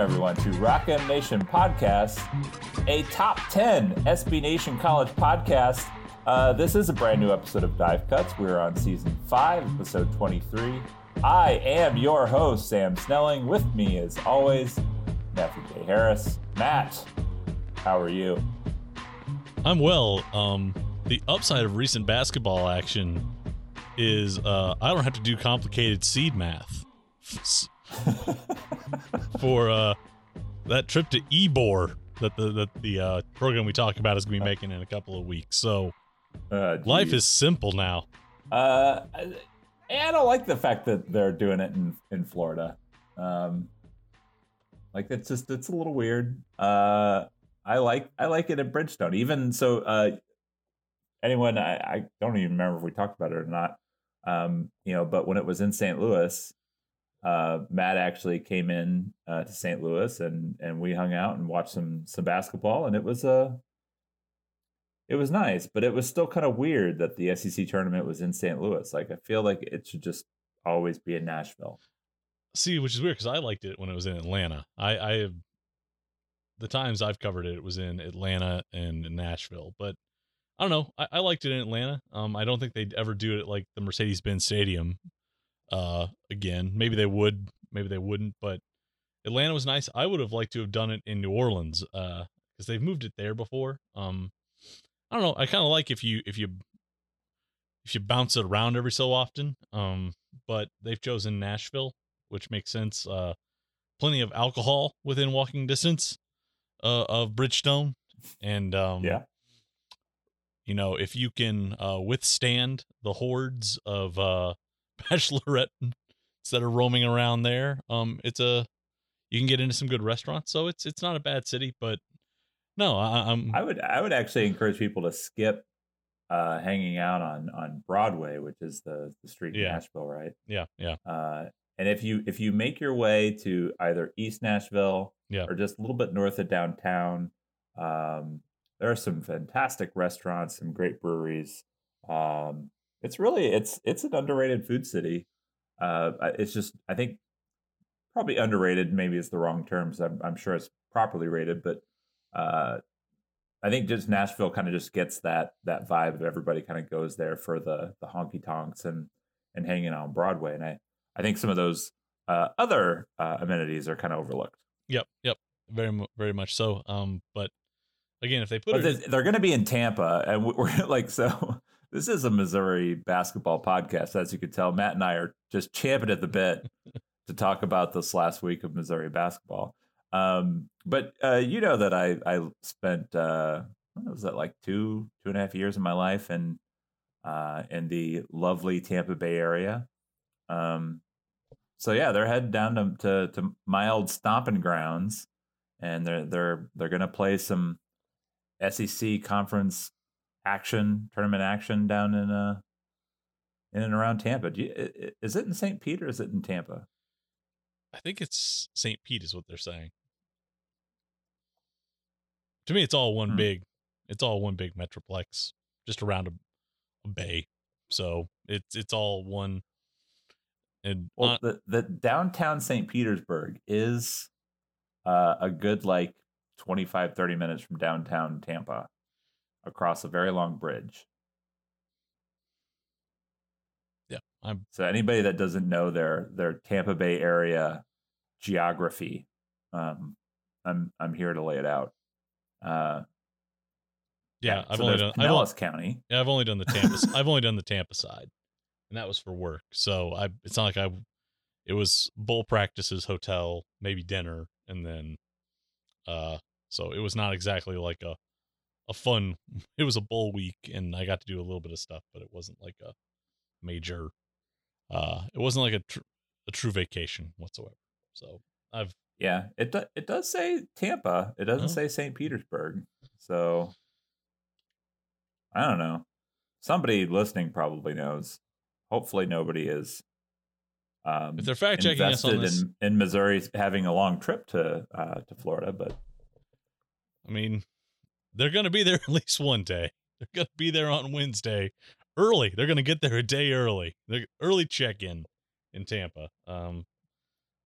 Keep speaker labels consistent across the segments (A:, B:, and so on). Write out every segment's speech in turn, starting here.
A: everyone, to Rock M Nation Podcast, a top 10 SB Nation College podcast. Uh, this is a brand new episode of Dive Cuts. We're on season 5, episode 23. I am your host, Sam Snelling. With me, as always, Matthew J. Harris. Matt, how are you?
B: I'm well. Um, the upside of recent basketball action is uh, I don't have to do complicated seed math for uh, that trip to Ebor that the that the uh, program we talk about is going to be making in a couple of weeks. So
A: Uh,
B: life is simple now.
A: Uh, I I don't like the fact that they're doing it in in Florida. Um, like it's just it's a little weird. Uh, I like I like it in Bridgestone. Even so, uh, anyone I, I don't even remember if we talked about it or not. Um, you know, but when it was in St. Louis, uh, Matt actually came in uh, to St. Louis and and we hung out and watched some some basketball, and it was uh, it was nice, but it was still kind of weird that the SEC tournament was in St. Louis. Like I feel like it should just always be in Nashville.
B: See, which is weird because I liked it when it was in Atlanta. I, I the times I've covered it, it was in Atlanta and Nashville. But I don't know. I, I liked it in Atlanta. Um, I don't think they'd ever do it at like the Mercedes Benz Stadium, uh, again. Maybe they would, maybe they wouldn't. But Atlanta was nice. I would have liked to have done it in New Orleans, uh, because they've moved it there before. Um, I don't know. I kind of like if you if you if you bounce it around every so often. Um, but they've chosen Nashville which makes sense. Uh, plenty of alcohol within walking distance uh, of Bridgestone, and um,
A: Yeah.
B: you know if you can uh, withstand the hordes of uh, instead of roaming around there, um, it's a you can get into some good restaurants. So it's it's not a bad city, but no, I, I'm
A: I would I would actually encourage people to skip uh, hanging out on on Broadway, which is the the street in Nashville, right?
B: yeah yeah
A: Uh, and if you if you make your way to either East Nashville
B: Yeah.
A: or just a little bit north of downtown, um, there are some fantastic restaurants, some great breweries. Um, it's really it's it's an underrated food city. Uh, it's just I think probably underrated maybe is the wrong term. So I'm, I'm sure it's properly rated, but uh, I think just Nashville kind of just gets that that vibe of everybody kind of goes there for the the honky tonks and and hanging out on Broadway. And I I think some of those uh, other uh, amenities are kind of overlooked.
B: yep yep very very much so. Um, but again, if they put it
A: they're, they're going to be in Tampa, and we're like so. This is a Missouri basketball podcast, as you could tell. Matt and I are just champing at the bit to talk about this last week of Missouri basketball. Um, but uh, you know that I I spent uh, was that like two two and a half years of my life in uh, in the lovely Tampa Bay area. Um, so yeah, they're heading down to, to to my old stomping grounds, and they're they're they're gonna play some SEC conference action, tournament action down in uh in and around Tampa. Do you, is it in St. Pete or is it in Tampa?
B: I think it's St. Pete is what they're saying. To me, it's all one
A: Hmm.
B: big, it's all one big metroplex, just around a, a bay. So it's it's all one. And
A: Well,
B: uh,
A: the the downtown St. Petersburg is uh, a good like 25 30 minutes from downtown Tampa across a very long bridge.
B: yeah, I'm
A: So anybody that doesn't know their their Tampa Bay area geography, um, I'm I'm here to lay it out. Uh,
B: yeah. I've
A: so
B: only done I've, only,
A: Pinellas County.
B: yeah, I've only done the Tampa. I've only done the Tampa side, and that was for work. So I it's not like I. It was bull practices, hotel, maybe dinner, and then, uh, so it was not exactly like a, a fun. It was a bowl week, and I got to do a little bit of stuff, but it wasn't like a major. Uh, it wasn't like a tr- a true vacation whatsoever. So I've
A: Yeah, it do, it does say Tampa. It doesn't
B: Oh.
A: say St. Petersburg. So I don't know. Somebody listening probably knows. Hopefully, nobody is. Um,
B: If they're fact checking us on this-
A: in, in Missouri having a long trip to uh, to Florida, but
B: I mean, they're going to be there at least one day. They're going to be there on Wednesday early. They're going to get there a day early. They're early check in in Tampa. Um,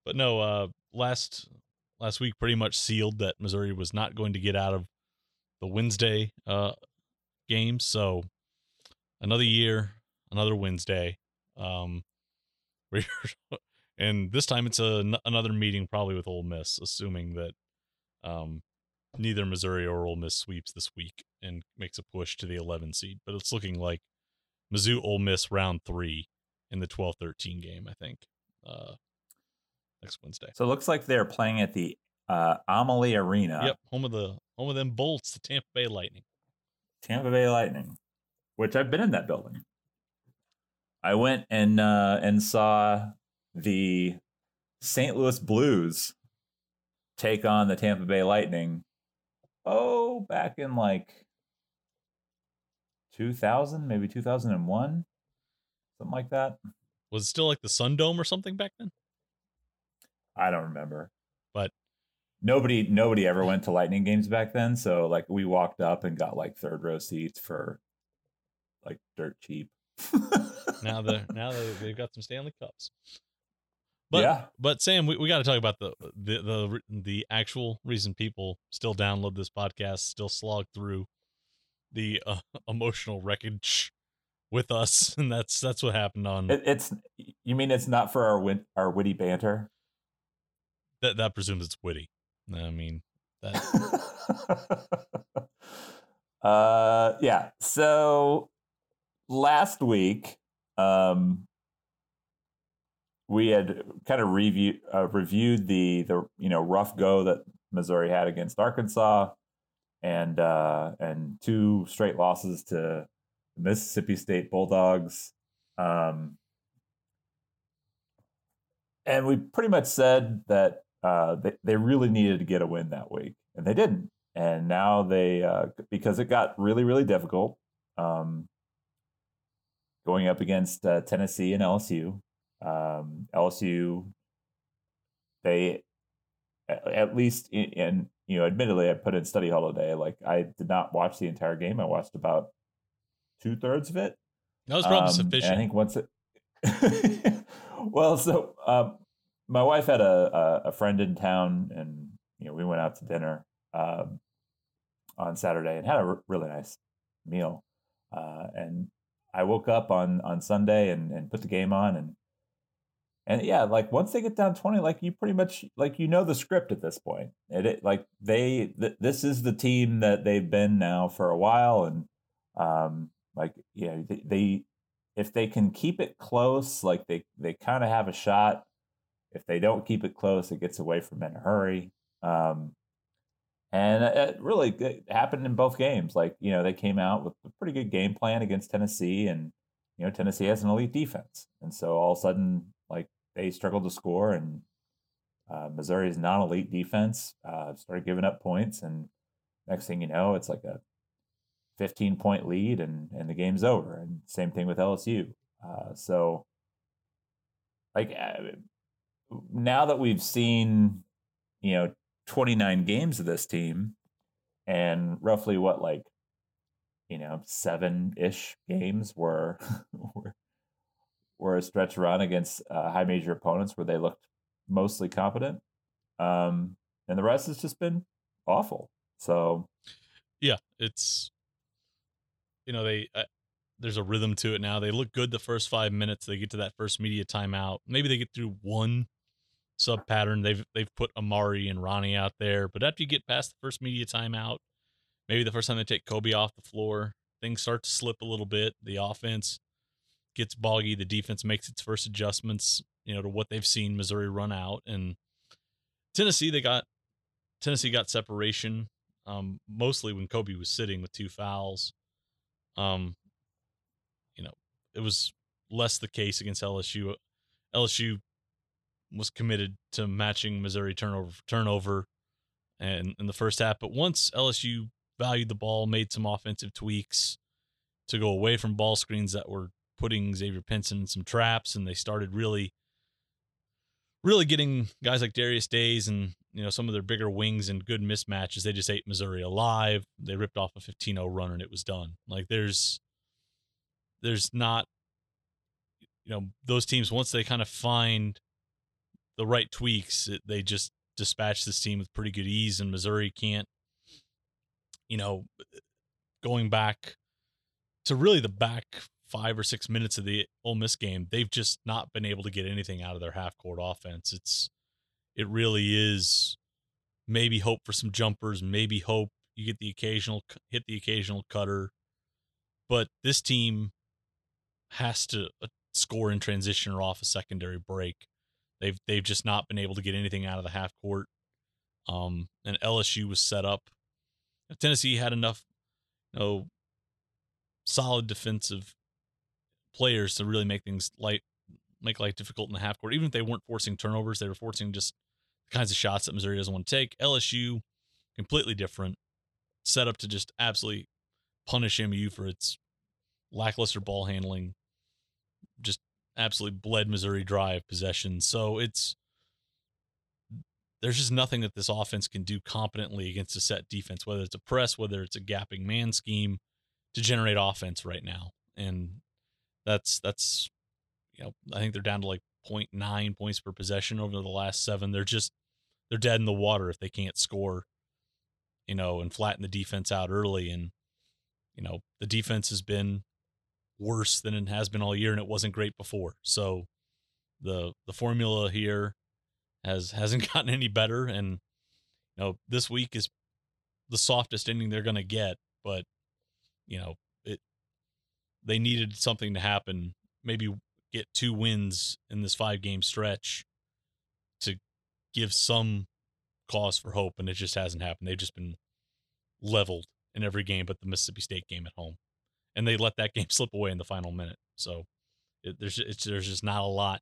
B: but no, uh, last last week pretty much sealed that Missouri was not going to get out of the Wednesday uh, game. So another year, another Wednesday. Um, and this time it's a, another meeting probably with Ole Miss, assuming that um, neither Missouri or Ole Miss sweeps this week and makes a push to the 11 seed. But it's looking like Mizzou Ole Miss round three in the 12-13 game. I think uh, next Wednesday.
A: So it looks like they're playing at the uh, Amalie Arena.
B: Yep, home of the home of them Bolts, the Tampa Bay Lightning.
A: Tampa Bay Lightning, which I've been in that building. I went and uh, and saw the St. Louis Blues take on the Tampa Bay Lightning. Oh, back in like 2000, maybe 2001, something like that.
B: Was it still like the Sun Dome or something back then?
A: I don't remember.
B: But
A: nobody nobody ever went to Lightning games back then, so like we walked up and got like third row seats for like dirt cheap.
B: now they now they, they've got some Stanley Cups. But yeah. but Sam, we, we got to talk about the, the the the actual reason people still download this podcast, still slog through the uh, emotional wreckage with us, and that's that's what happened on.
A: It, it's you mean it's not for our wit, our witty banter?
B: That that presumes it's witty. I mean that.
A: uh, yeah. So last week, um, we had kind of review uh, reviewed the the you know rough go that Missouri had against Arkansas, and uh, and two straight losses to Mississippi State Bulldogs. Um, and we pretty much said that uh, they, they really needed to get a win that week, and they didn't. And now they, uh, because it got really, really difficult um, going up against uh, Tennessee and LSU. Um, LSU, they, at least in, in, you know, admittedly, I put in study holiday. Like I did not watch the entire game. I watched about two thirds of it.
B: That was probably um, sufficient.
A: I think once it. well, so um, my wife had a, a, a friend in town, and you know we went out to dinner um, on Saturday and had a r- really nice meal. Uh, and I woke up on on Sunday and, and put the game on and and yeah, like once they get down twenty, like you pretty much like you know the script at this point. It, it like they th- this is the team that they've been now for a while, and um, like yeah, they, they if they can keep it close, like they they kind of have a shot if they don't keep it close, it gets away from in a hurry. Um, and it really it happened in both games. Like, you know, they came out with a pretty good game plan against Tennessee, and, you know, Tennessee has an elite defense. And so all of a sudden, like, they struggled to score, and uh, Missouri's non elite defense uh, started giving up points. And next thing you know, it's like a 15 point lead, and, and the game's over. And same thing with LSU. Uh, so, like, uh, now that we've seen, you know, 29 games of this team and roughly what like you know, seven-ish games were were, were a stretch run against uh, high major opponents where they looked mostly competent. Um, and the rest has just been awful. So,
B: yeah, it's you know they uh, there's a rhythm to it now. They look good the first five minutes. They get to that first media timeout. Maybe they get through one sub pattern. They've they've put Amari and Ronnie out there, but after you get past the first media timeout, maybe the first time they take Kobe off the floor, things start to slip a little bit. The offense gets boggy. The defense makes its first adjustments, you know, to what they've seen Missouri run out. And Tennessee, they got Tennessee got separation, um, mostly when Kobe was sitting with two fouls. Um, you know, it was less the case against LSU. LSU was committed to matching Missouri turnover turnover and in the first half. But once LSU valued the ball, made some offensive tweaks to go away from ball screens that were putting Xavier Pinson in some traps, and they started really, really getting guys like Darius Days and you know some of their bigger wings and good mismatches. They just ate Missouri alive. They ripped off a 15-0 run and it was done. Like there's, there's not, you know, those teams once they kind of find the right tweaks, it, they just dispatch this team with pretty good ease, and Missouri can't. You know, going back to really the back five or six minutes of the Ole Miss game, they've just not been able to get anything out of their half court offense. It's it really is maybe hope for some jumpers, maybe hope you get the occasional hit the occasional cutter, but this team has to uh, score in transition or off a secondary break. They've they've just not been able to get anything out of the half court. Um, and LSU was set up. Tennessee had enough, you know, solid defensive players to really make things light, make life difficult in the half court. Even if they weren't forcing turnovers, they were forcing just the kinds of shots that Missouri doesn't want to take. LSU, completely different, set up to just absolutely punish MU for its lackluster ball handling, just absolutely bled Missouri dry of possession. So it's there's just nothing that this offense can do competently against a set defense, whether it's a press, whether it's a gapping man scheme, to generate offense right now. And that's that's you know, I think they're down to like 0.9 points per possession over the last seven. They're just they're dead in the water if they can't score, you know, and flatten the defense out early. And, you know, the defense has been worse than it has been all year and it wasn't great before. So the the formula here has hasn't gotten any better and you know this week is the softest ending they're going to get but you know they needed something to happen maybe get two wins in this five game stretch to give some cause for hope and it just hasn't happened they've just been leveled in every game but the Mississippi State game at home and they let that game slip away in the final minute. So it, there's there's just not a lot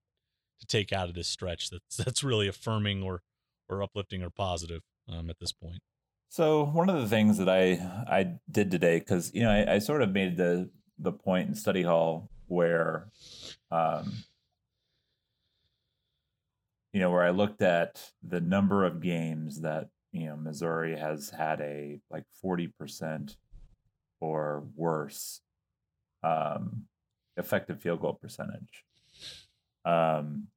B: to take out of this stretch that's that's really affirming or or uplifting or positive um, at this point.
A: So one of the things that I I did today because you know I, I, sort of made the the point in study hall where um, you know where I looked at the number of games that you know Missouri has had a like forty percent or worse um, effective field goal percentage. Um,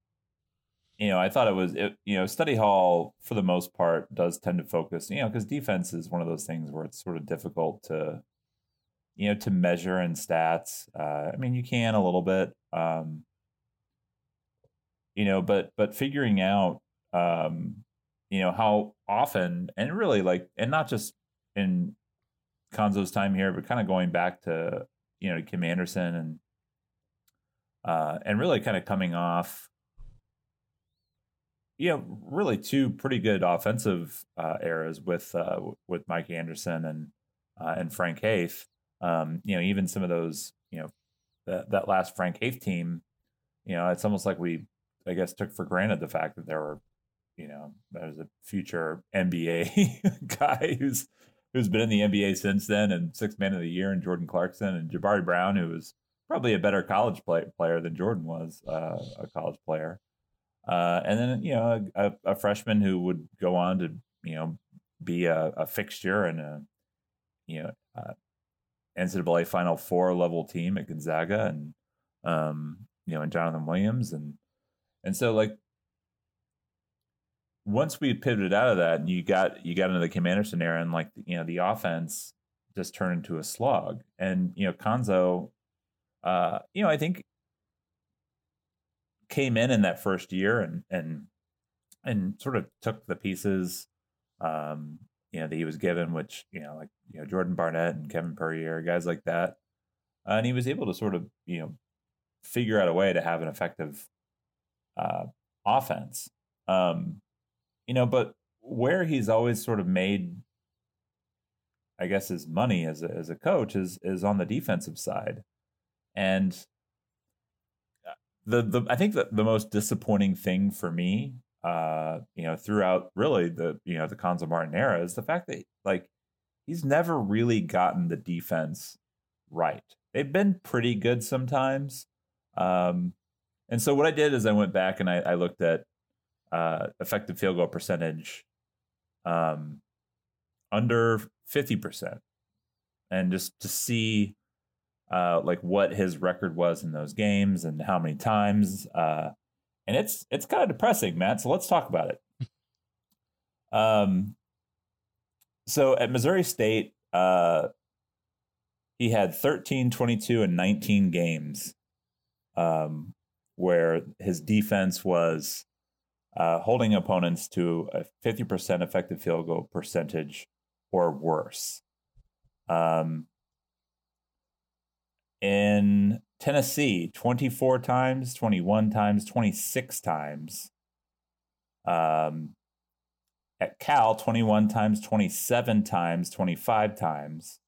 A: you know, I thought it was, it, you know, study hall for the most part does tend to focus, you know, because defense is one of those things where it's sort of difficult to, you know, to measure in stats. Uh, I mean, you can a little bit, um, you know, but but figuring out, um, you know, how often and really like, and not just in Cuonzo's time here, but kind of going back to you know Kim Anderson and uh, and really kind of coming off, you know, really two pretty good offensive uh, eras with uh, with Mike Anderson and uh, and Frank Haith. Um, you know, even some of those, you know, that that last Frank Haith team, you know, it's almost like we, I guess, took for granted the fact that there were, you know, there's a future NBA guy who's who's been in the NBA since then and six man of the year, and Jordan Clarkson and Jabari Brown, who was probably a better college play, player than Jordan was, uh, a college player. Uh, and then you know a, a, freshman who would go on to you know be a, a fixture and a you know uh, NCAA Final Four level team at Gonzaga and um, you know and Jonathan Williams. And and so like once we pivoted out of that and you got you got into the Kim Anderson era and like you know the offense just turned into a slog. And you know Cuonzo uh you know I think came in in that first year and and and sort of took the pieces um you know that he was given which you know like you know Jordan Barnett and Kevin Puryear, guys like that. Uh, and he was able to sort of you know figure out a way to have an effective uh offense. Um you know, but where he's always sort of made, I guess, his money as a, as a coach is is on the defensive side, and uh, the the I think that the most disappointing thing for me, uh, you know, throughout really the you know the Cuonzo Martin era is the fact that like he's never really gotten the defense right. They've been pretty good sometimes. Um, and so what I did is I went back and I, I looked at uh, effective field goal percentage um, under 50%. And just to see uh, like what his record was in those games and how many times. Uh, and it's it's kind of depressing, Matt. So let's talk about it. Um, so at Missouri State, uh, he had 13, 22, and 19 games um, where his defense was uh, holding opponents to a 50% effective field goal percentage or worse. Um, in Tennessee, 24 times, 21 times, 26 times. Um, at Cal, 21 times, 27 times, 25 times.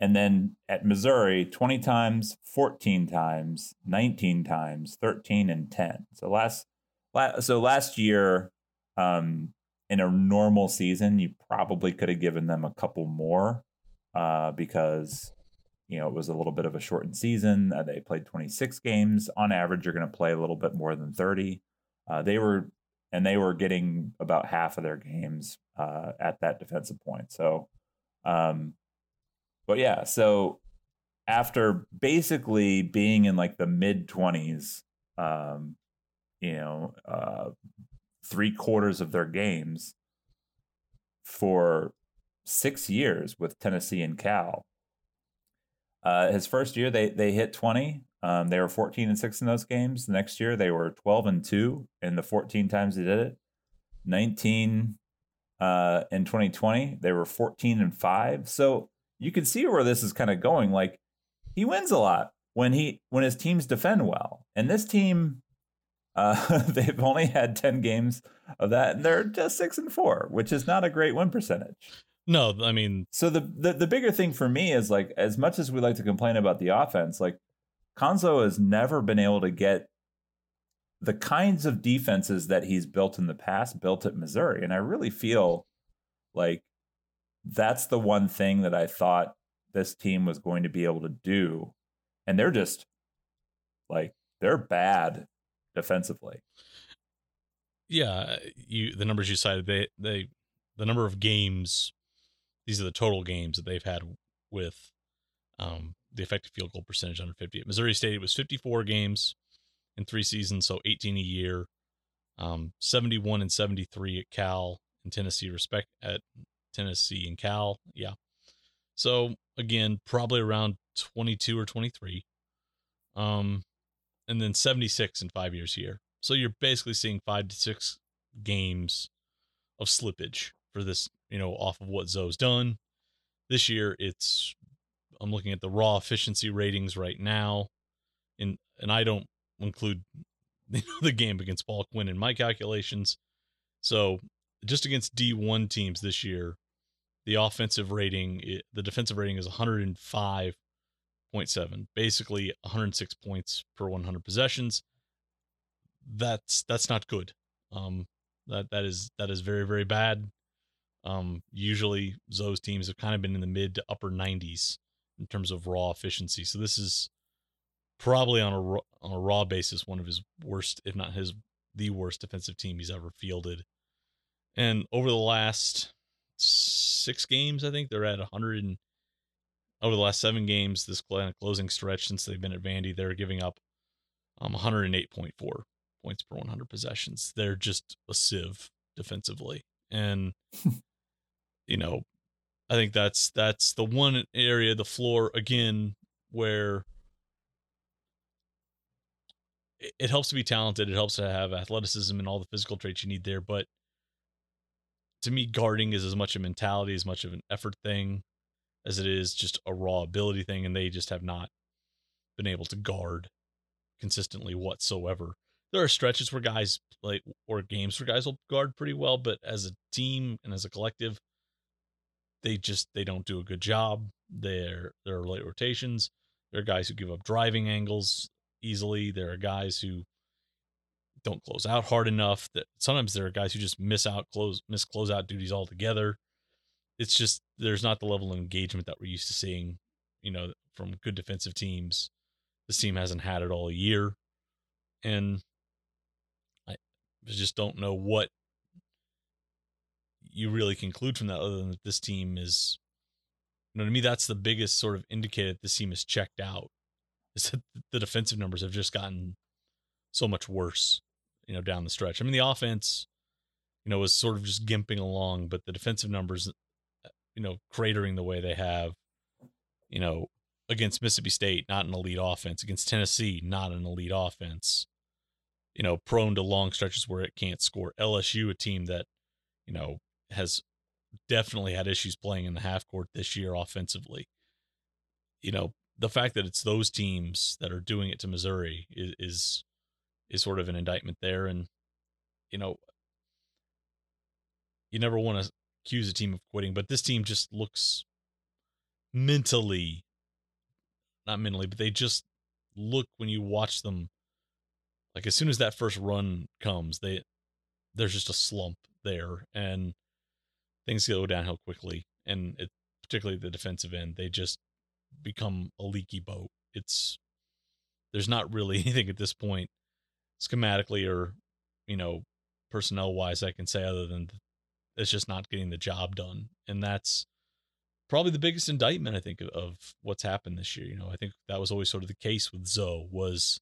A: And then at Missouri, 20 times, 14 times, 19 times, 13 and 10. So last, last so last year, um, in a normal season, you probably could have given them a couple more uh, because you know it was a little bit of a shortened season. Uh, they played 26 games on average. You're going to play a little bit more than 30. Uh, they were and they were getting about half of their games uh, at that defensive point. So, um, but yeah, so after basically being in like the mid 20s, um, you know, uh, three quarters of their games for six years with Tennessee and Cal. Uh, his first year, they they hit 20. Um, they were 14 and six in those games. The next year, they were 12 and two in the 14 times they did it. 19 uh, in 2020, they were 14 and five. So you can see where this is kind of going. Like he wins a lot when he when his teams defend well, and this team uh, they've only had 10 games of that, and they're just six and four, which is not a great win percentage.
B: No, I mean,
A: so the, the the bigger thing for me is like, as much as we like to complain about the offense, like Cuonzo has never been able to get the kinds of defenses that he's built in the past built at Missouri, and I really feel like that's the one thing that I thought this team was going to be able to do, and they're just like they're bad defensively.
B: Yeah, you the numbers you cited they they the number of games these are the total games that they've had with um, the effective field goal percentage under 50. At Missouri State, it was 54 games in three seasons, so 18 a year. Um, 71 and 73 at Cal and Tennessee, respect at Tennessee and Cal. Yeah. So again, probably around 22 or 23. Um, and then 76 in five years here. So you're basically seeing five to six games of slippage for this, you know, off of what Zo's done. This year, it's I'm looking at the raw efficiency ratings right now, and and I don't include the game against Paul Quinn in my calculations. So just against D1 teams this year, the offensive rating, the defensive rating is 105.7, basically 106 points per 100 possessions. That's that's not good. Um, that that is that is very very bad. Um, usually Zo's teams have kind of been in the mid to upper 90s in terms of raw efficiency. So this is probably on a raw, on a raw basis one of his worst, if not his the worst defensive team he's ever fielded. And over the last six games, I think they're at 100 and over the last seven games, this closing stretch since they've been at Vandy, they're giving up um, 108.4 points per 100 possessions. They're just a sieve defensively, and you know, I think that's that's the one area, the floor again, where it, helps to be talented. It helps to have athleticism and all the physical traits you need there, but to me, guarding is as much a mentality, as much of an effort thing as it is just a raw ability thing, and they just have not been able to guard consistently whatsoever. There are stretches where guys like or games where guys will guard pretty well, but as a team and as a collective, they just they don't do a good job. There are late rotations. There are guys who give up driving angles easily. There are guys who don't close out hard enough. That sometimes there are guys who just miss out close miss closeout duties altogether it's just there's not the level of engagement that we're used to seeing, you know, from good defensive teams. This team hasn't had it all year, and I just don't know what you really conclude from that, other than that this team is, you know, to me that's the biggest sort of indicator that this team is checked out. Is that the defensive numbers have just gotten so much worse, you know, down the stretch. I mean, the offense you know, was sort of just gimping along, but the defensive numbers, uh, you know, cratering the way they have, you know, against Mississippi State, not an elite offense, against Tennessee, not an elite offense, you know, prone to long stretches where it can't score. LSU, a team that, you know, has definitely had issues playing in the half court this year offensively. You know, the fact that it's those teams that are doing it to Missouri is is, is sort of an indictment there. And, you know, you never want to accuse a team of quitting, but this team just looks mentally not mentally, but they just look when you watch them like as soon as that first run comes, they there's just a slump there and things go downhill quickly and it particularly the defensive end, they just become a leaky boat. It's there's not really anything at this point schematically or you know personnel wise I can say other than it's just not getting the job done. And that's probably the biggest indictment I think of, of what's happened this year. You know, I think that was always sort of the case with Zo was,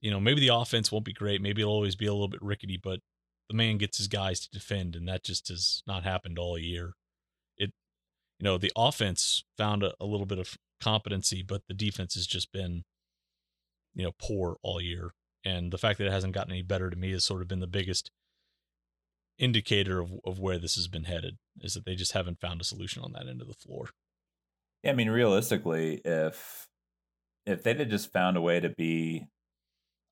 B: you know, maybe the offense won't be great, maybe it'll always be a little bit rickety, but the man gets his guys to defend, and that just has not happened all year. It, you know, the offense found a, a little bit of competency, but the defense has just been, you know, poor all year. And the fact that it hasn't gotten any better to me has sort of been the biggest indicator of, of where this has been headed is that they just haven't found a solution on that end of the floor.
A: Yeah, I mean, realistically, if if they'd have just found a way to be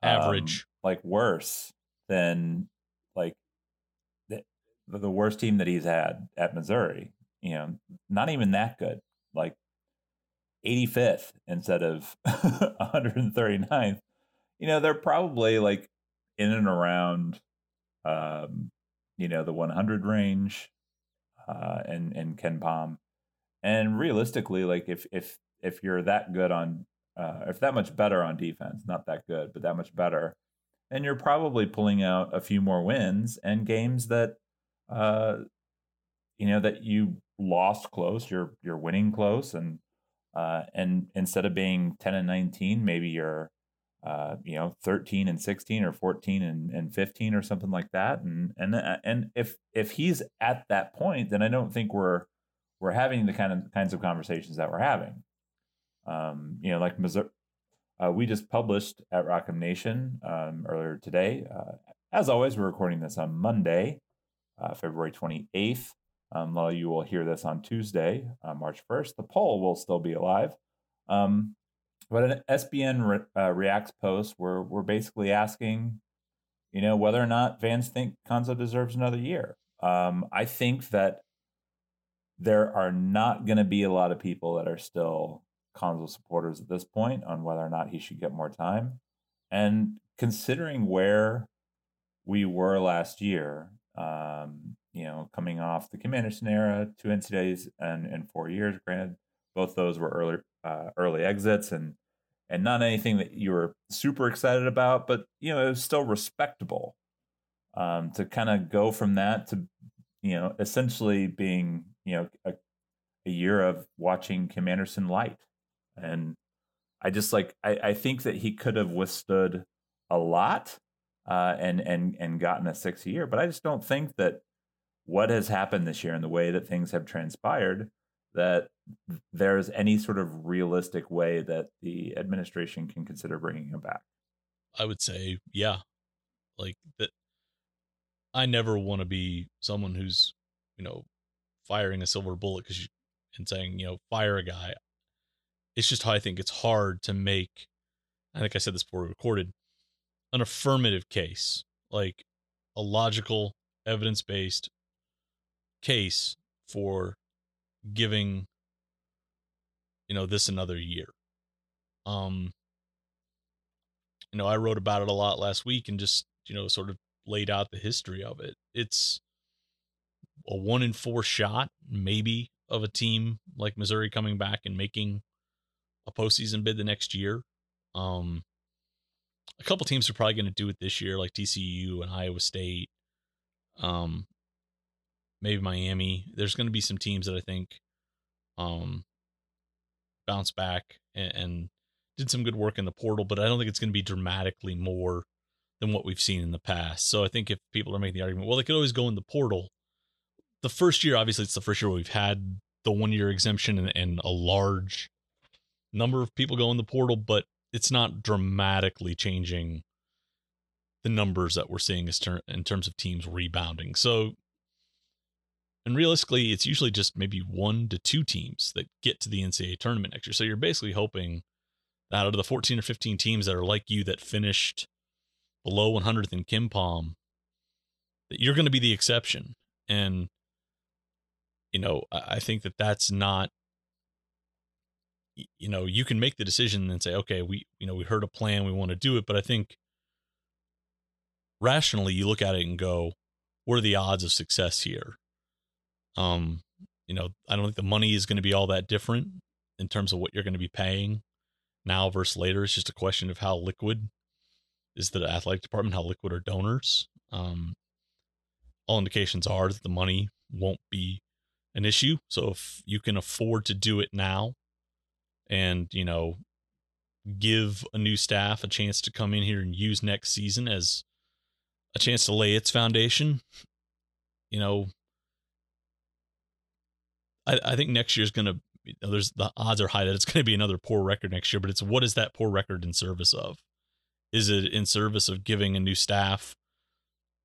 B: average,
A: um, like worse than like the, worst team that he's had at Missouri, you know, not even that good, like 85th instead of 139th, you know, they're probably like in and around um, you know the 100 range uh, and and KenPom. And realistically, like if if if you're that good on uh, if that much better on defense, not that good, but that much better, then you're probably pulling out a few more wins and games that uh, you know that you lost close, you're you're winning close, and uh, and instead of being 10 and 19, maybe you're uh, you know, 13 and 16 or 14 and, and 15 or something like that. And, and, uh, and if, if he's at that point, then I don't think we're, we're having the kind of kinds of conversations that we're having. Um, you know, like Missouri, uh, we just published at Rock M Nation um, earlier today. Uh, as always, we're recording this on Monday, uh, February 28th. Um, you will hear this on Tuesday, uh, March 1st. The poll will still be alive. Um, but an SBN re, uh, Reacts post where we're basically asking, you know, whether or not fans think Cuonzo deserves another year. Um, I think that there are not going to be a lot of people that are still Cuonzo supporters at this point on whether or not he should get more time. And considering where we were last year, um, you know, coming off the Kim Anderson era, two NCAAs and, and four years, granted, both those were early uh, early exits, and and not anything that you were super excited about, but you know, it was still respectable. Um, to kind of go from that to, you know, essentially being, you know, a, a year of watching Kim Anderson light. And I just like I, I think that he could have withstood a lot uh, and and and gotten a six year, but I just don't think that what has happened this year and the way that things have transpired that there's any sort of realistic way that the administration can consider bringing him back.
B: I would say, yeah, like that. I never want to be someone who's, you know, firing a silver bullet because and saying, you know, fire a guy. It's just how I think it's hard to make. I think I said this before we recorded an affirmative case, like a logical, evidence based case for giving you know this another year. Um you know i wrote about it a lot last week and just you know sort of laid out the history of it. It's a one in four shot maybe of a team like missouri coming back and making a postseason bid the next year. Um a couple teams are probably going to do it this year like tcu and iowa state um maybe Miami. There's going to be some teams that I think um bounce back and, and, did some good work in the portal, but I don't think it's going to be dramatically more than what we've seen in the past. So I think if people are making the argument, well, they could always go in the portal. The first year, obviously, it's the first year we've had the one year exemption and, and a large number of people go in the portal, but it's not dramatically changing the numbers that we're seeing in terms of teams rebounding. So, and realistically, it's usually just maybe one to two teams that get to the NCAA tournament next year. So you're basically hoping that out of the 14 or 15 teams that are like you that finished below 100th in KenPom, that you're going to be the exception. And, you know, I think that that's not you know you can make the decision and say okay we you know we heard a plan we want to do it but i think rationally you look at it and go what are the odds of success here? Um you know i don't think the money is going to be all that different in terms of what you're going to be paying now versus later. It's just a question of how liquid is the athletic department how liquid are donors. Um all indications are that the money won't be an issue. So if you can afford to do it now and you know give a new staff a chance to come in here and use next season as a chance to lay its foundation you know i, I think next year's going to you know, there's the odds are high that it's going to be another poor record next year but it's what is that poor record in service of? Is it in service of giving a new staff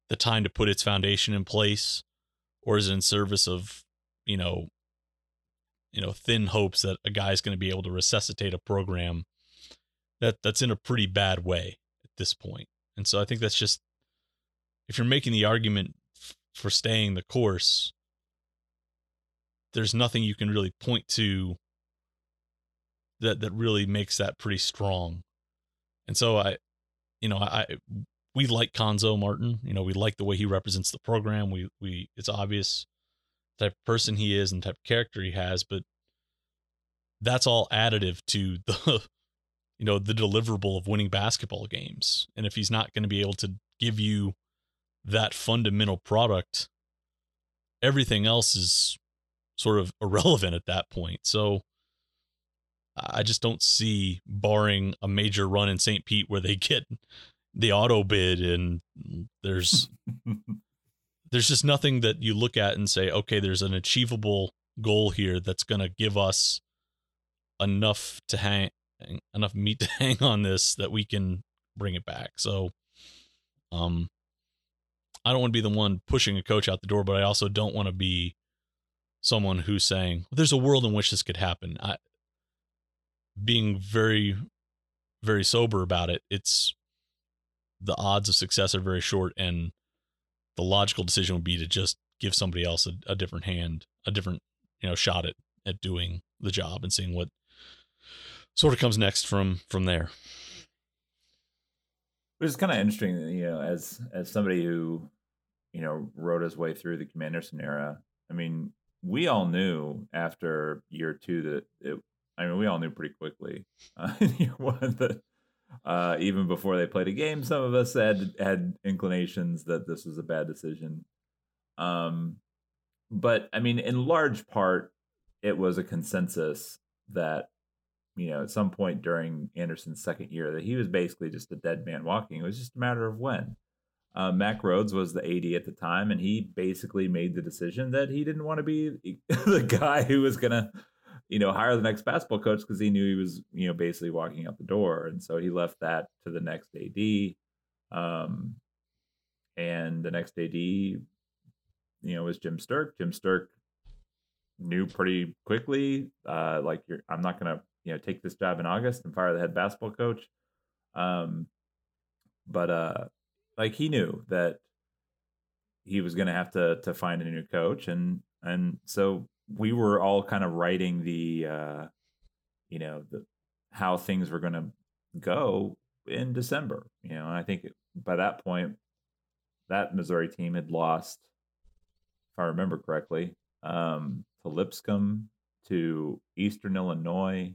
B: the time to put its foundation in place or is it in service of you know you know thin hopes that a guy's going to be able to resuscitate a program that that's in a pretty bad way at this point. And so I think that's just if you're making the argument f- for staying the course, there's nothing you can really point to that that really makes that pretty strong. And so I you know, I we like Cuonzo Martin. You know, we like the way he represents the program. We we it's obvious type of person he is and type of character he has, but that's all additive to the you know the deliverable of winning basketball games. And if he's not going to be able to give you that fundamental product, everything else is sort of irrelevant at that point. So I just don't see barring a major run in St. Pete where they get the auto bid and there's there's just nothing that you look at and say, okay, there's an achievable goal here that's going to give us enough to hang enough meat to hang on this that we can bring it back. So, um, I don't want to be the one pushing a coach out the door, but I also don't want to be someone who's saying there's a world in which this could happen. I, being very, very sober about it, it's the odds of success are very short, and the logical decision would be to just give somebody else a, a different hand, a different you know shot at at doing the job and seeing what sort of comes next from from there.
A: Which is kind of interesting, you know, as as somebody who, you know, rode his way through the Kim Anderson era. I mean, we all knew after year two that it. I mean, we all knew pretty quickly. Uh, year one that uh, even before they played a game, some of us had had inclinations that this was a bad decision. Um, but I mean, in large part, it was a consensus that you know, at some point during Anderson's second year that he was basically just a dead man walking. It was just a matter of when. Uh, Mack Rhoades was the AD at the time, and he basically made the decision that he didn't want to be the guy who was to, you know, hire the next basketball coach because he knew he was, you know, basically walking out the door. And so he left that to the next AD. Um, and the next AD, you know, was Jim Sterk. Jim Sterk knew pretty quickly, uh, like, you're, I'm not going to you know take this job in August and fire the head basketball coach. Um, but uh, like he knew that he was going to have to to find a new coach, and and so we were all kind of writing the uh, you know the how things were going to go in December. You know, and I think by that point, that Missouri team had lost, if I remember correctly, um, to Lipscomb, to Eastern Illinois,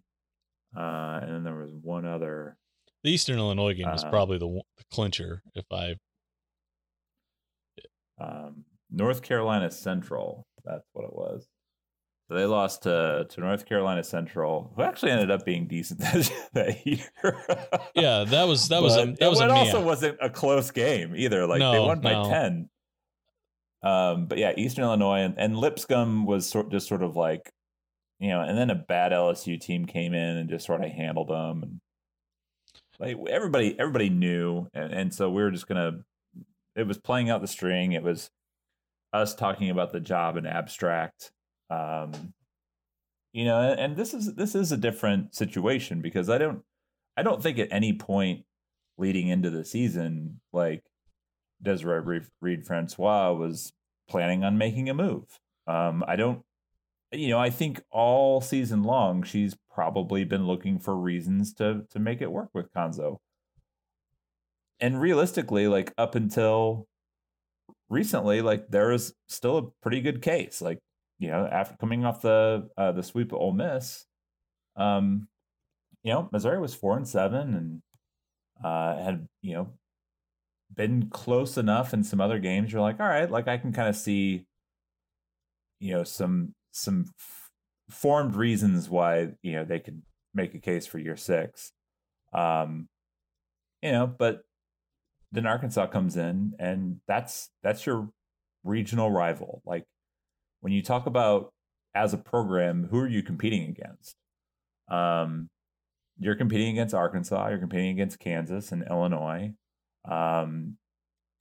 A: uh, and then there was one other.
B: The Eastern Illinois game was uh, probably the, the, clincher, if I.
A: Um, North Carolina Central. That's what it was. So they lost to to North Carolina Central, who actually ended up being decent that year.
B: yeah, that was that was a, that was
A: it also wasn't a close game either. Like they won by
B: no.
A: ten. Um, but yeah, Eastern Illinois and, and Lipscomb was sort just sort of like, you know, and then a bad LSU team came in and just sort of handled them, and like everybody everybody knew, and, and so we were just gonna. It was playing out the string. It was us talking about the job in abstract. Um, you know, and, this is this is a different situation because I don't I don't think at any point leading into the season like Desiree Reed, Francois was planning on making a move. Um, I don't, you know, I think all season long she's probably been looking for reasons to to make it work with Cuonzo. And realistically, like up until recently, like there is still a pretty good case. Like you know, after coming off the uh, the sweep of Ole Miss, um, you know, Missouri was four and seven and uh, had you know been close enough in some other games. You're like, all right, like I can kind of see, you know, some some f- formed reasons why you know they could make a case for year six. Um, you know, but then Arkansas comes in, and that's that's your regional rival. Like when you talk about as a program, who are you competing against? Um, you're competing against Arkansas, you're competing against Kansas and Illinois. Um,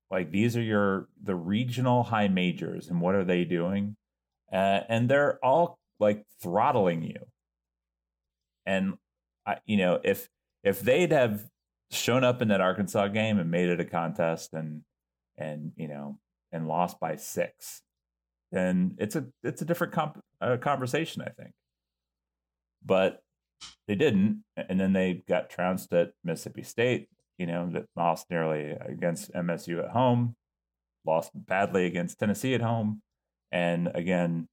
A: like these are your the regional high majors, and what are they doing? Uh, and they're all like throttling you. And I, you know, if if they'd have shown up in that Arkansas game and made it a contest and and you know and lost by six, then it's a it's a different comp- uh, conversation, I think. But they didn't, and then they got trounced at Mississippi State. You know, that lost nearly against MSU at home, lost badly against Tennessee at home, and again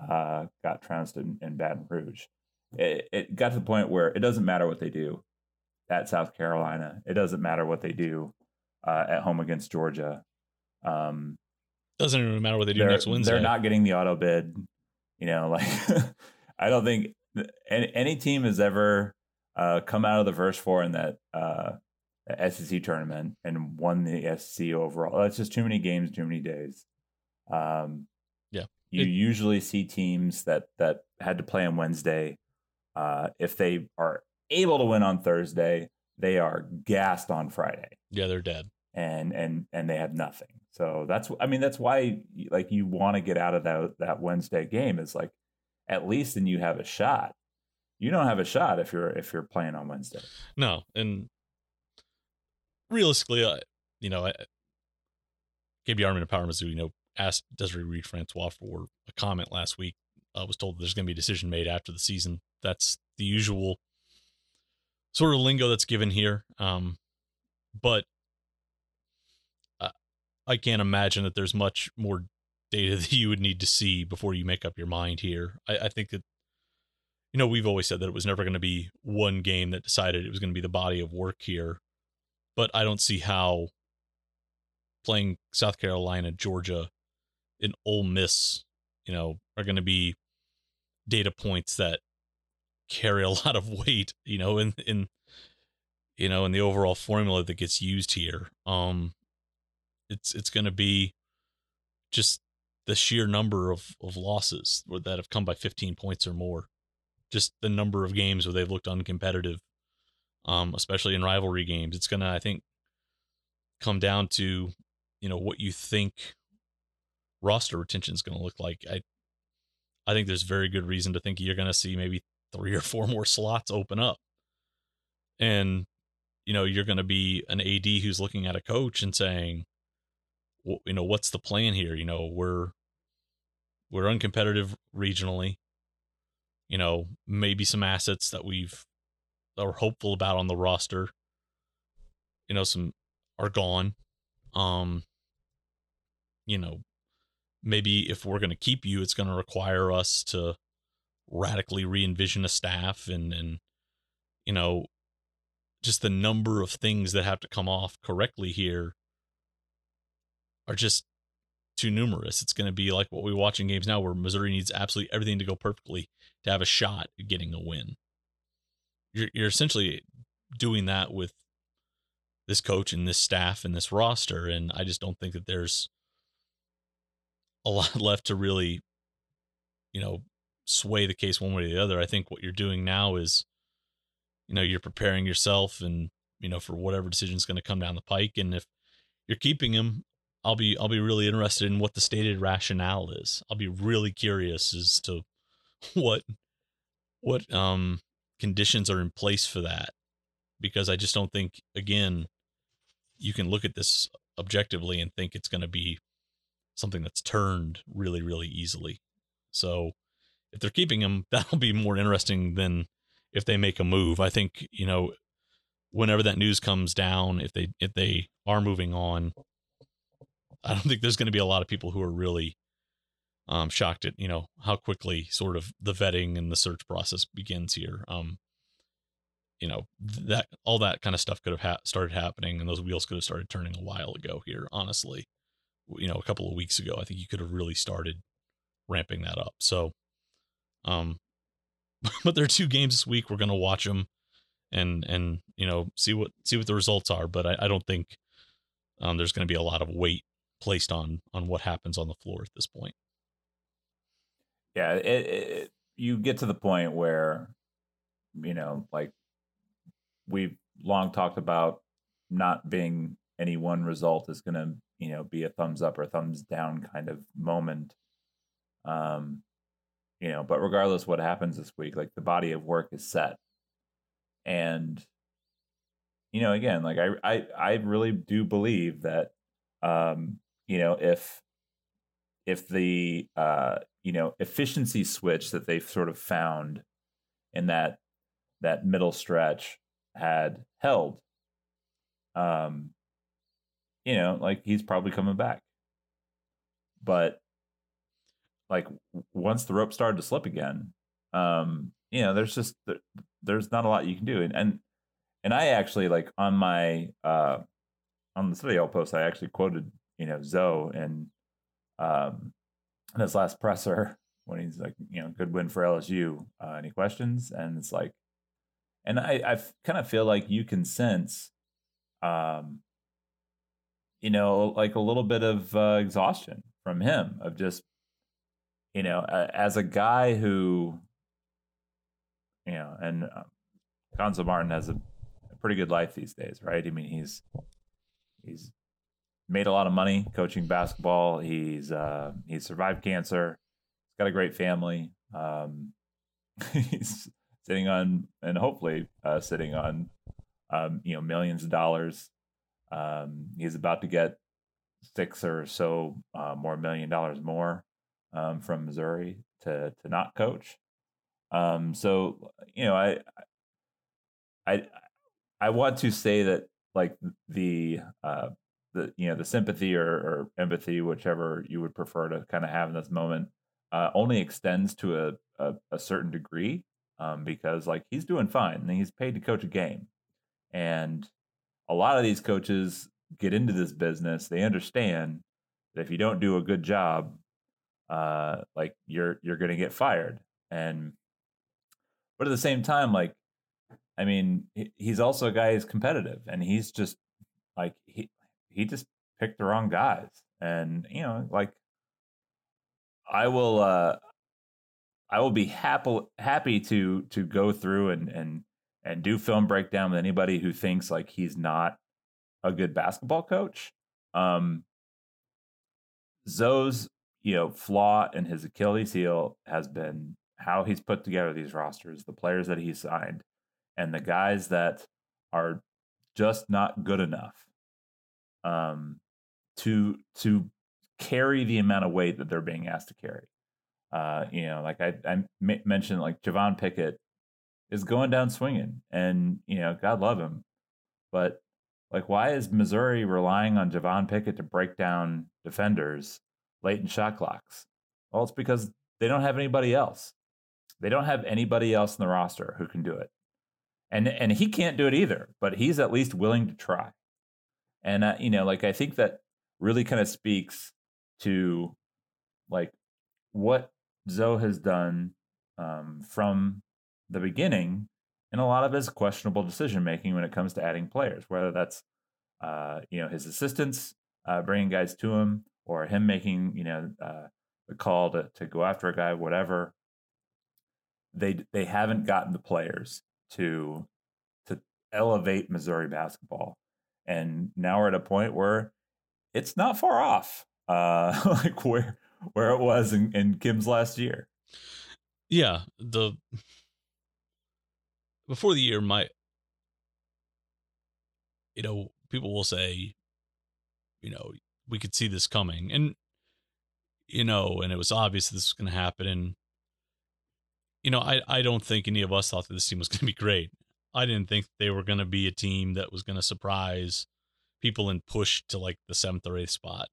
A: uh, got trounced in, in Baton Rouge. It, it got to the point where it doesn't matter what they do at South Carolina. It doesn't matter what they do uh, at home against Georgia. Um,
B: Doesn't even matter what they do
A: they're,
B: next Wednesday.
A: They're not getting the auto bid. You know, like I don't think any, any team has ever uh, come out of the first four in that uh, SEC tournament and won the SEC overall. That's just too many games, too many days. Um,
B: Yeah.
A: you
B: It-
A: usually see teams that that had to play on Wednesday. Uh, if they are able to win on Thursday, they are gassed on Friday
B: yeah, they're dead.
A: and and and they have nothing. So that's I mean that's why like you want to get out of that that Wednesday game is like at least then you have a shot. You don't have a shot if you're if you're playing on Wednesday.
B: No, and realistically, uh, you know, I- Gabe DeArmond of Power Mizzou, you know, asked Desiree Reed Francois for a comment last week. I was told there's going to be a decision made after the season. That's the usual sort of lingo that's given here. Um, but uh, I can't imagine that there's much more data that you would need to see before you make up your mind here. I, I think that you know, we've always said that it was never going to be one game that decided it was going to be the body of work here. But I don't see how playing South Carolina, Georgia, and Ole Miss, you know, are going to be data points that carry a lot of weight, you know, in in you know, in the overall formula that gets used here. Um it's it's going to be just the sheer number of of losses that have come by 15 points or more just the number of games where they've looked uncompetitive, um, especially in rivalry games. It's gonna, I think, come down to, you know, what you think roster retention is gonna look like. I, I think there's very good reason to think you're gonna see maybe three or four more slots open up, and you know you're gonna be an AD who's looking at a coach and saying, you know, what's the plan here? You know, we're we're uncompetitive regionally you know, maybe some assets that we've that we're hopeful about on the roster, you know, some are gone. Um, you know, maybe if we're going to keep you, it's going to require us to radically re-envision a staff and and you know, just the number of things that have to come off correctly here are just too numerous. It's going to be like what we watch in games now, where Missouri needs absolutely everything to go perfectly to have a shot at getting a win. You're you're essentially doing that with this coach and this staff and this roster, and I just don't think that there's a lot left to really, you know, sway the case one way or the other. I think what you're doing now is, you know, you're preparing yourself and you know for whatever decision is going to come down the pike, and if you're keeping him, I'll be I'll be really interested in what the stated rationale is. I'll be really curious as to what what um conditions are in place for that because I just don't think again you can look at this objectively and think it's going to be something that's turned really really easily. So if they're keeping him, that'll be more interesting than if they make a move. I think, you know, whenever that news comes down, if they if they are moving on, I don't think there's going to be a lot of people who are really um, shocked at you know how quickly sort of the vetting and the search process begins here. Um, you know that all that kind of stuff could have ha- started happening, and those wheels could have started turning a while ago. Here, honestly, you know, a couple of weeks ago, I think you could have really started ramping that up. So, um, but there are two games this week. We're going to watch them and and you know see what see what the results are. But I, I don't think um, there's going to be a lot of weight placed on on what happens on the floor at this point.
A: Yeah, it, it, you get to the point where you know, like we've long talked about not being any one result is going to you know be a thumbs up or thumbs down kind of moment um you know but regardless what happens this week like the body of work is set and you know again like i i, I really do believe that um you know if if the uh you know efficiency switch that they've sort of found in that that middle stretch had held um you know like he's probably coming back. But like once the rope started to slip again um you know there's just there's not a lot you can do. And and, and i actually like on my uh on the study post i actually quoted you know Zo and um, in his last presser when he's like, you know, good win for LSU. Uh, any questions? And it's like, and I, I kind of feel like you can sense, um, you know, like a little bit of uh, exhaustion from him of just, you know, uh, as a guy who, you know, and uh, Cuonzo Martin has a, a pretty good life these days, right? I mean, he's he's made a lot of money coaching basketball. He's uh, he's survived cancer. He's got a great family. Um, he's sitting on and hopefully uh, sitting on um, you know millions of dollars. Um, he's about to get six or so uh, more million dollars more um, from Missouri to to not coach. Um, so you know, I I I want to say that like the uh, the you know the sympathy or, or empathy, whichever you would prefer to kind of have in this moment, uh, only extends to a, a, a certain degree um, because like he's doing fine and he's paid to coach a game, and a lot of these coaches get into this business. They understand that if you don't do a good job, uh, like you're you're going to get fired, and but at the same time, like I mean, he's also a guy who's competitive, and he's just like he he just picked the wrong guys. And, you know, like I will uh I will be happy happy to to go through and and and do film breakdown with anybody who thinks like he's not a good basketball coach. Um Zo's, you know, flaw in his Achilles heel has been how he's put together these rosters, the players that he signed, and the guys that are just not good enough um, to to carry the amount of weight that they're being asked to carry. Uh, you know, like I, I mentioned, like Javon Pickett is going down swinging, and you know, God love him, but like, why is Missouri relying on Javon Pickett to break down defenders late in shot clocks? Well, it's because they don't have anybody else. They don't have anybody else in the roster who can do it, and and he can't do it either. But he's at least willing to try. And uh, you know, like I think that really kind of speaks to like what Zo has done um, from the beginning and a lot of his questionable decision making when it comes to adding players, whether that's uh, you know his assistants uh, bringing guys to him or him making you know uh, the call to, to go after a guy, whatever. They they haven't gotten the players to to elevate Missouri basketball, and now we're at a point where it's not far off, uh, like where where it was in, in Kim's last year.
B: Yeah, the before the year, my you know people will say, you know, we could see this coming, and you know, and it was obvious this was going to happen, and you know, I I don't think any of us thought that this team was going to be great. I didn't think they were going to be a team that was going to surprise people and push to like the seventh or eighth spot.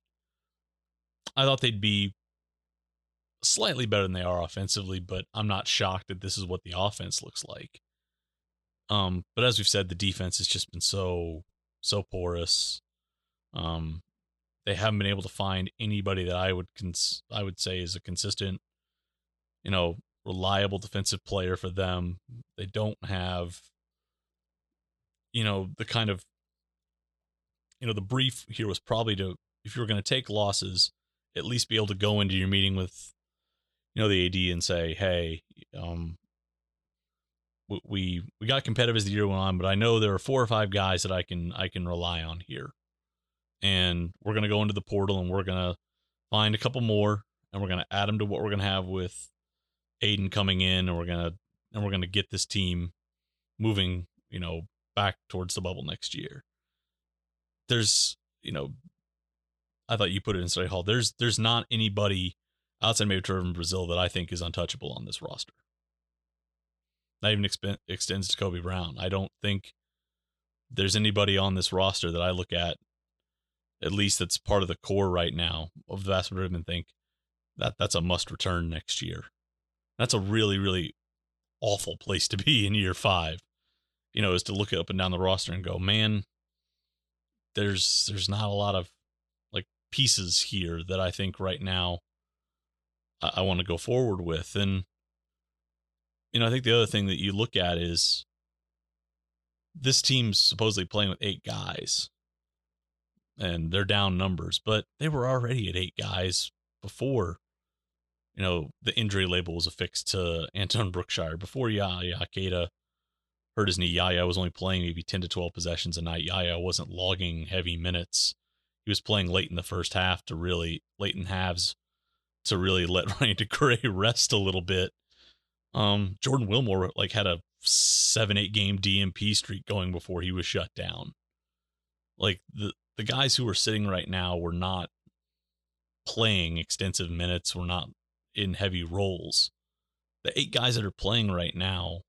B: I thought they'd be slightly better than they are offensively, but I'm not shocked that this is what the offense looks like. Um, but as we've said, the defense has just been so so porous. Um, they haven't been able to find anybody that I would cons- I would say is a consistent, you know, reliable defensive player for them. They don't have, you know, the kind of, you know, the brief here was probably to if you were going to take losses, at least be able to go into your meeting with, you know, the AD and say, hey, um, we we got competitive as the year went on, but I know there are four or five guys that I can I can rely on here, and we're gonna go into the portal and we're gonna find a couple more, and we're gonna add them to what we're gonna have with Aidan coming in, and we're gonna and we're gonna get this team moving, you know, back towards the bubble next year. There's you know, I thought you put it in study hall. There's there's not anybody outside maybe Trevon Brazile that I think is untouchable on this roster not even exp- extends to Kobe Brown. I don't think there's anybody on this roster that I look at, at least that's part of the core right now of the vast majority and think that that's a must return next year. That's a really, really awful place to be in year five. You know, is to look it up and down the roster and go, man, there's there's not a lot of like pieces here that I think right now I, I want to go forward with. And you know, I think the other thing that you look at is this team's supposedly playing with eight guys and they're down numbers, but they were already at eight guys before, you know, the injury label was affixed to Anton Brookshire. Before Yaya Keita hurt his knee, Yaya was only playing maybe 10 to 12 possessions a night. Yaya wasn't logging heavy minutes. He was playing late in the first half to really, late in halves to really let Ronnie DeGray rest a little bit um, Jordan Wilmore like had a seven eight game DMP streak going before he was shut down. Like the the guys who are sitting right now were not playing extensive minutes, were not in heavy roles. The eight guys that are playing right now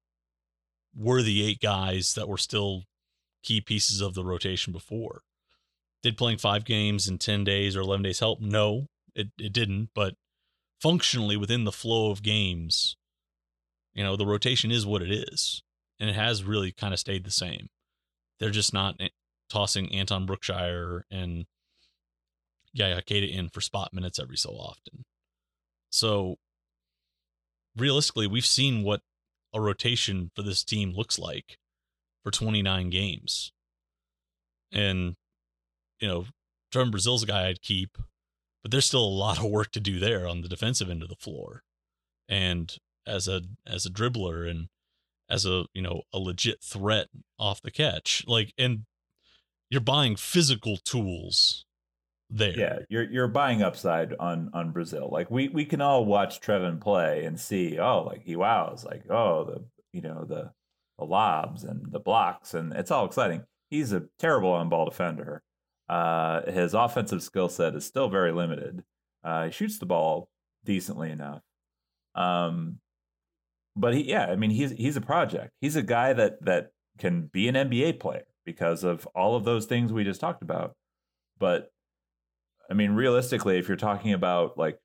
B: were the eight guys that were still key pieces of the rotation before. Did playing five games in 10 days or 11 days help? No, it, it didn't. But functionally, within the flow of games, you know, the rotation is what it is, and it has really kind of stayed the same. They're just not eh, tossing Anton Brookshire and Yaya Keita in for spot minutes every so often. So realistically, we've seen what a rotation for this team looks like for 29 games. And, you know, Trevon Brazile's a guy I'd keep, but there's still a lot of work to do there on the defensive end of the floor. And as a as a dribbler and as a you know a legit threat off the catch like and you're buying physical tools there.
A: Yeah you're you're buying upside on on brazile like we we can all watch trevon play and see oh like he wows like oh the you know the the lobs and the blocks and it's all exciting. He's a terrible on ball defender. Uh his offensive skill set is still very limited. Uh he shoots the ball decently enough. Um but he, yeah, I mean, he's he's a project. He's a guy that that can be an NBA player because of all of those things we just talked about. But I mean, realistically, if you're talking about like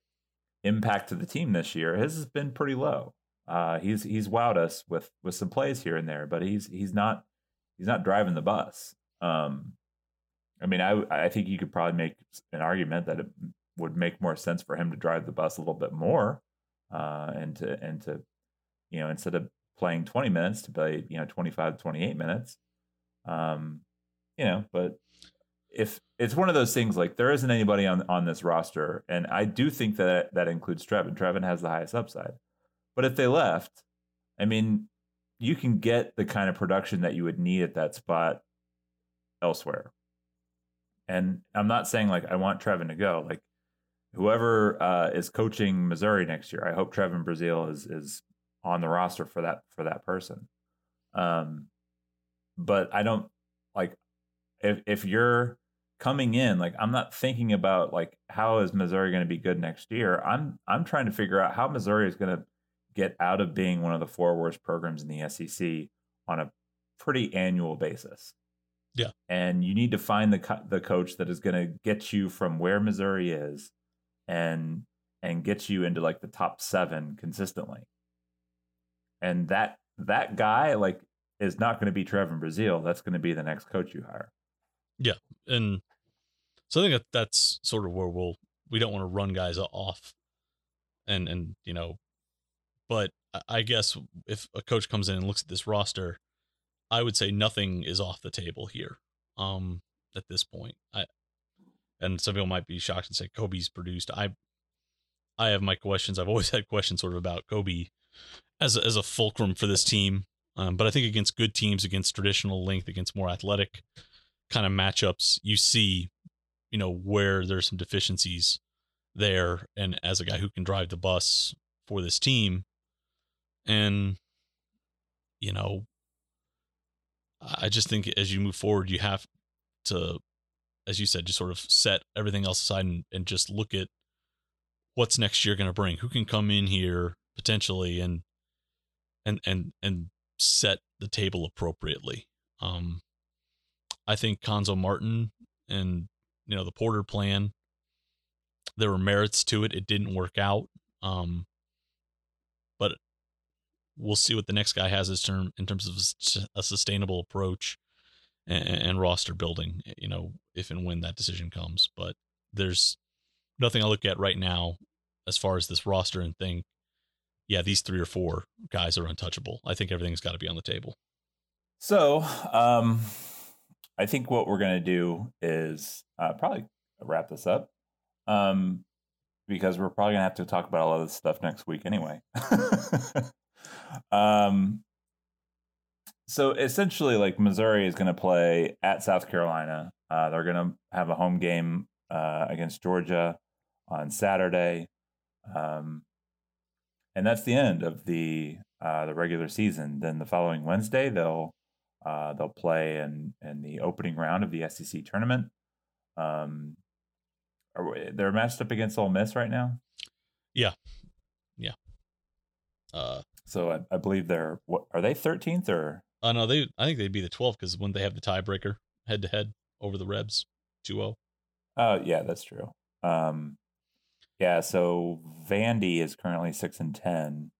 A: impact to the team this year, his has been pretty low. Uh, he's he's wowed us with with some plays here and there, but he's he's not he's not driving the bus. Um, I mean, I I think you could probably make an argument that it would make more sense for him to drive the bus a little bit more, uh, and to and to, you know, instead of playing 20 minutes to play, you know, 25, 28 minutes. Um, you know, but if it's one of those things like there isn't anybody on on this roster, and I do think that that includes Trevon. Trevon has the highest upside, but if they left, I mean, you can get the kind of production that you would need at that spot elsewhere. And I'm not saying like I want Trevon to go. Like whoever uh, is coaching Missouri next year, I hope Trevon Brazile is is on the roster for that for that person. Um, but I don't like if if you're coming in like i'm not thinking about like how is missouri going to be good next year. I'm i'm trying to figure out how missouri is going to get out of being one of the four worst programs in the sec on a pretty annual basis.
B: Yeah.
A: And you need to find the co- the coach that is going to get you from where missouri is and and get you into like the top seven consistently. And that that guy like is not going to be Trevon brazile. That's going to be the next coach you hire.
B: Yeah, and so I think that that's sort of where we'll we don't want to run guys off, and and you know, but I guess if a coach comes in and looks at this roster, I would say nothing is off the table here. Um, at this point, I and some people might be shocked and say Kobe's produced. I I have my questions. I've always had questions sort of about Kobe as a, as a fulcrum for this team. Um, but I think against good teams, against traditional length, against more athletic kind of matchups, you see, you know, where there's some deficiencies there. And as a guy who can drive the bus for this team, and, you know, I just think as you move forward, you have to, as you said, just sort of set everything else aside and, and just look at what's next year going to bring. Who can come in here potentially and and and and set the table appropriately. Um, I think Cuonzo Martin and you know the Porter plan. There were merits to it. It didn't work out. Um, but we'll see what the next guy has as term in terms of a sustainable approach and, and roster building. You know, if and when that decision comes. But there's nothing I look at right now as far as this roster and think yeah, these three or four guys are untouchable. I think everything's got to be on the table.
A: So, um, I think what we're going to do is uh, probably wrap this up um, because we're probably going to have to talk about a lot of this stuff next week anyway. um, so essentially, like Missouri is going to play at South Carolina. Uh, they're going to have a home game uh, against Georgia on Saturday. Um, and that's the end of the uh, the regular season. Then the following Wednesday, they'll uh, they'll play in in the opening round of the SEC tournament. Um, are, they're matched up against Ole Miss right now.
B: Yeah, yeah. Uh,
A: so I, I believe they're what are they thirteenth or?
B: Oh uh, no, they I think they'd be the twelfth because when they have the tiebreaker head to head over the Rebs 2-0.
A: Oh yeah, that's true. Um, yeah, so Vandy is currently six and ten.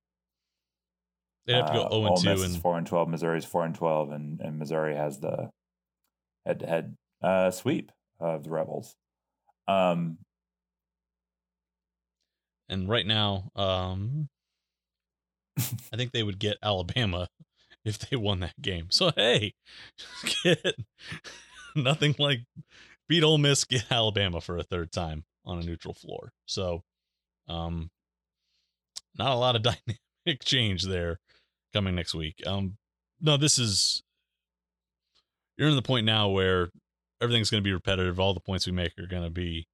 B: They have to go uh, zero and two, and
A: four and twelve. Missouri's four and twelve, and and Missouri has the head to head sweep of the Rebels. Um,
B: and right now, um, I think they would get Alabama if they won that game. So hey, get nothing like beat Ole Miss, get Alabama for a third time on a neutral floor. So, um, not a lot of dynamic change there coming next week. Um, no, this is you're in the point now where everything's going to be repetitive. All the points we make are going to be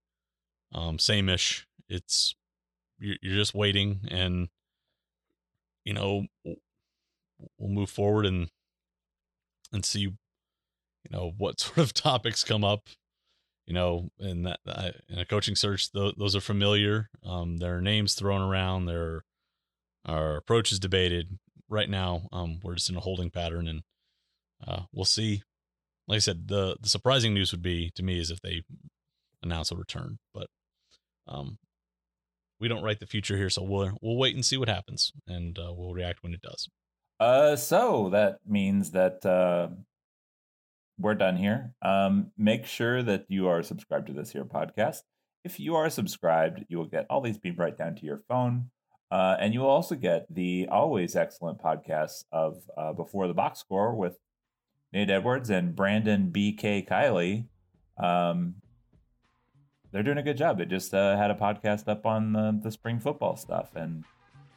B: um, same-ish. It's you're, you're just waiting, and you know we'll move forward and and see you know what sort of topics come up you know, in that in a coaching search, th- those are familiar. Um, there are names thrown around. There are approaches debated. Right now, um, we're just in a holding pattern, and uh, we'll see. Like I said, the the surprising news would be to me is if they announce a return, but um, we don't write the future here, so we'll we'll wait and see what happens, and uh, we'll react when it does.
A: Uh, so that means that uh, we're done here. Um, make sure that you are subscribed to this here podcast. if you are subscribed, you will get all these beamed right down to your phone. Uh, and you will also get the always excellent podcasts of uh, Before the Box Score with Nate Edwards and Brandon BK Kiley. Um, they're doing a good job. They just uh, had a podcast up on the, the spring football stuff, and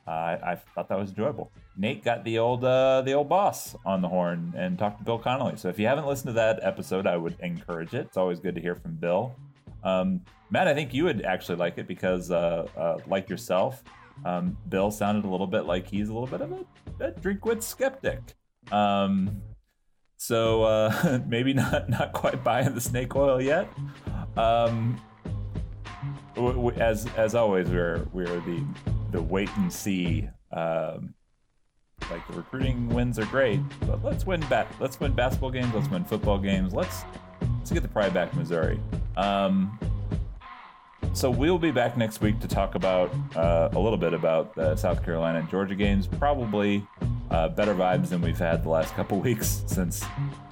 A: I, I thought that was enjoyable. Nate got the old uh, the old boss on the horn and talked to Bill Connelly. So if you haven't listened to that episode, I would encourage it. It's always good to hear from Bill. Um, Matt, I think you would actually like it because, uh, uh, like yourself, um, Bill sounded a little bit like he's a little bit of a, a Drinkwitz skeptic. Um, so uh, maybe not not quite buying the snake oil yet. Um, as as always, we're we're the the wait and see. Um, like the recruiting wins are great, but let's win bat. Let's win basketball games. Let's win football games. Let's let's get the pride back, Missouri. Um, so we'll be back next week to talk about uh, a little bit about the South Carolina and Georgia games. Probably uh, better vibes than we've had the last couple weeks since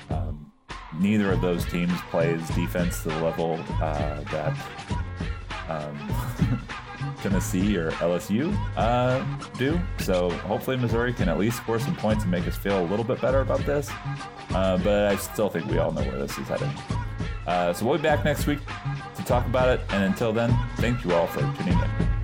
A: um, neither of those teams plays defense to the level uh, that um, Tennessee or LSU uh, do. So hopefully Missouri can at least score some points and make us feel a little bit better about this. Uh, but I still think we all know where this is headed. Uh, so we'll be back next week talk about it. And until then, thank you all for tuning in.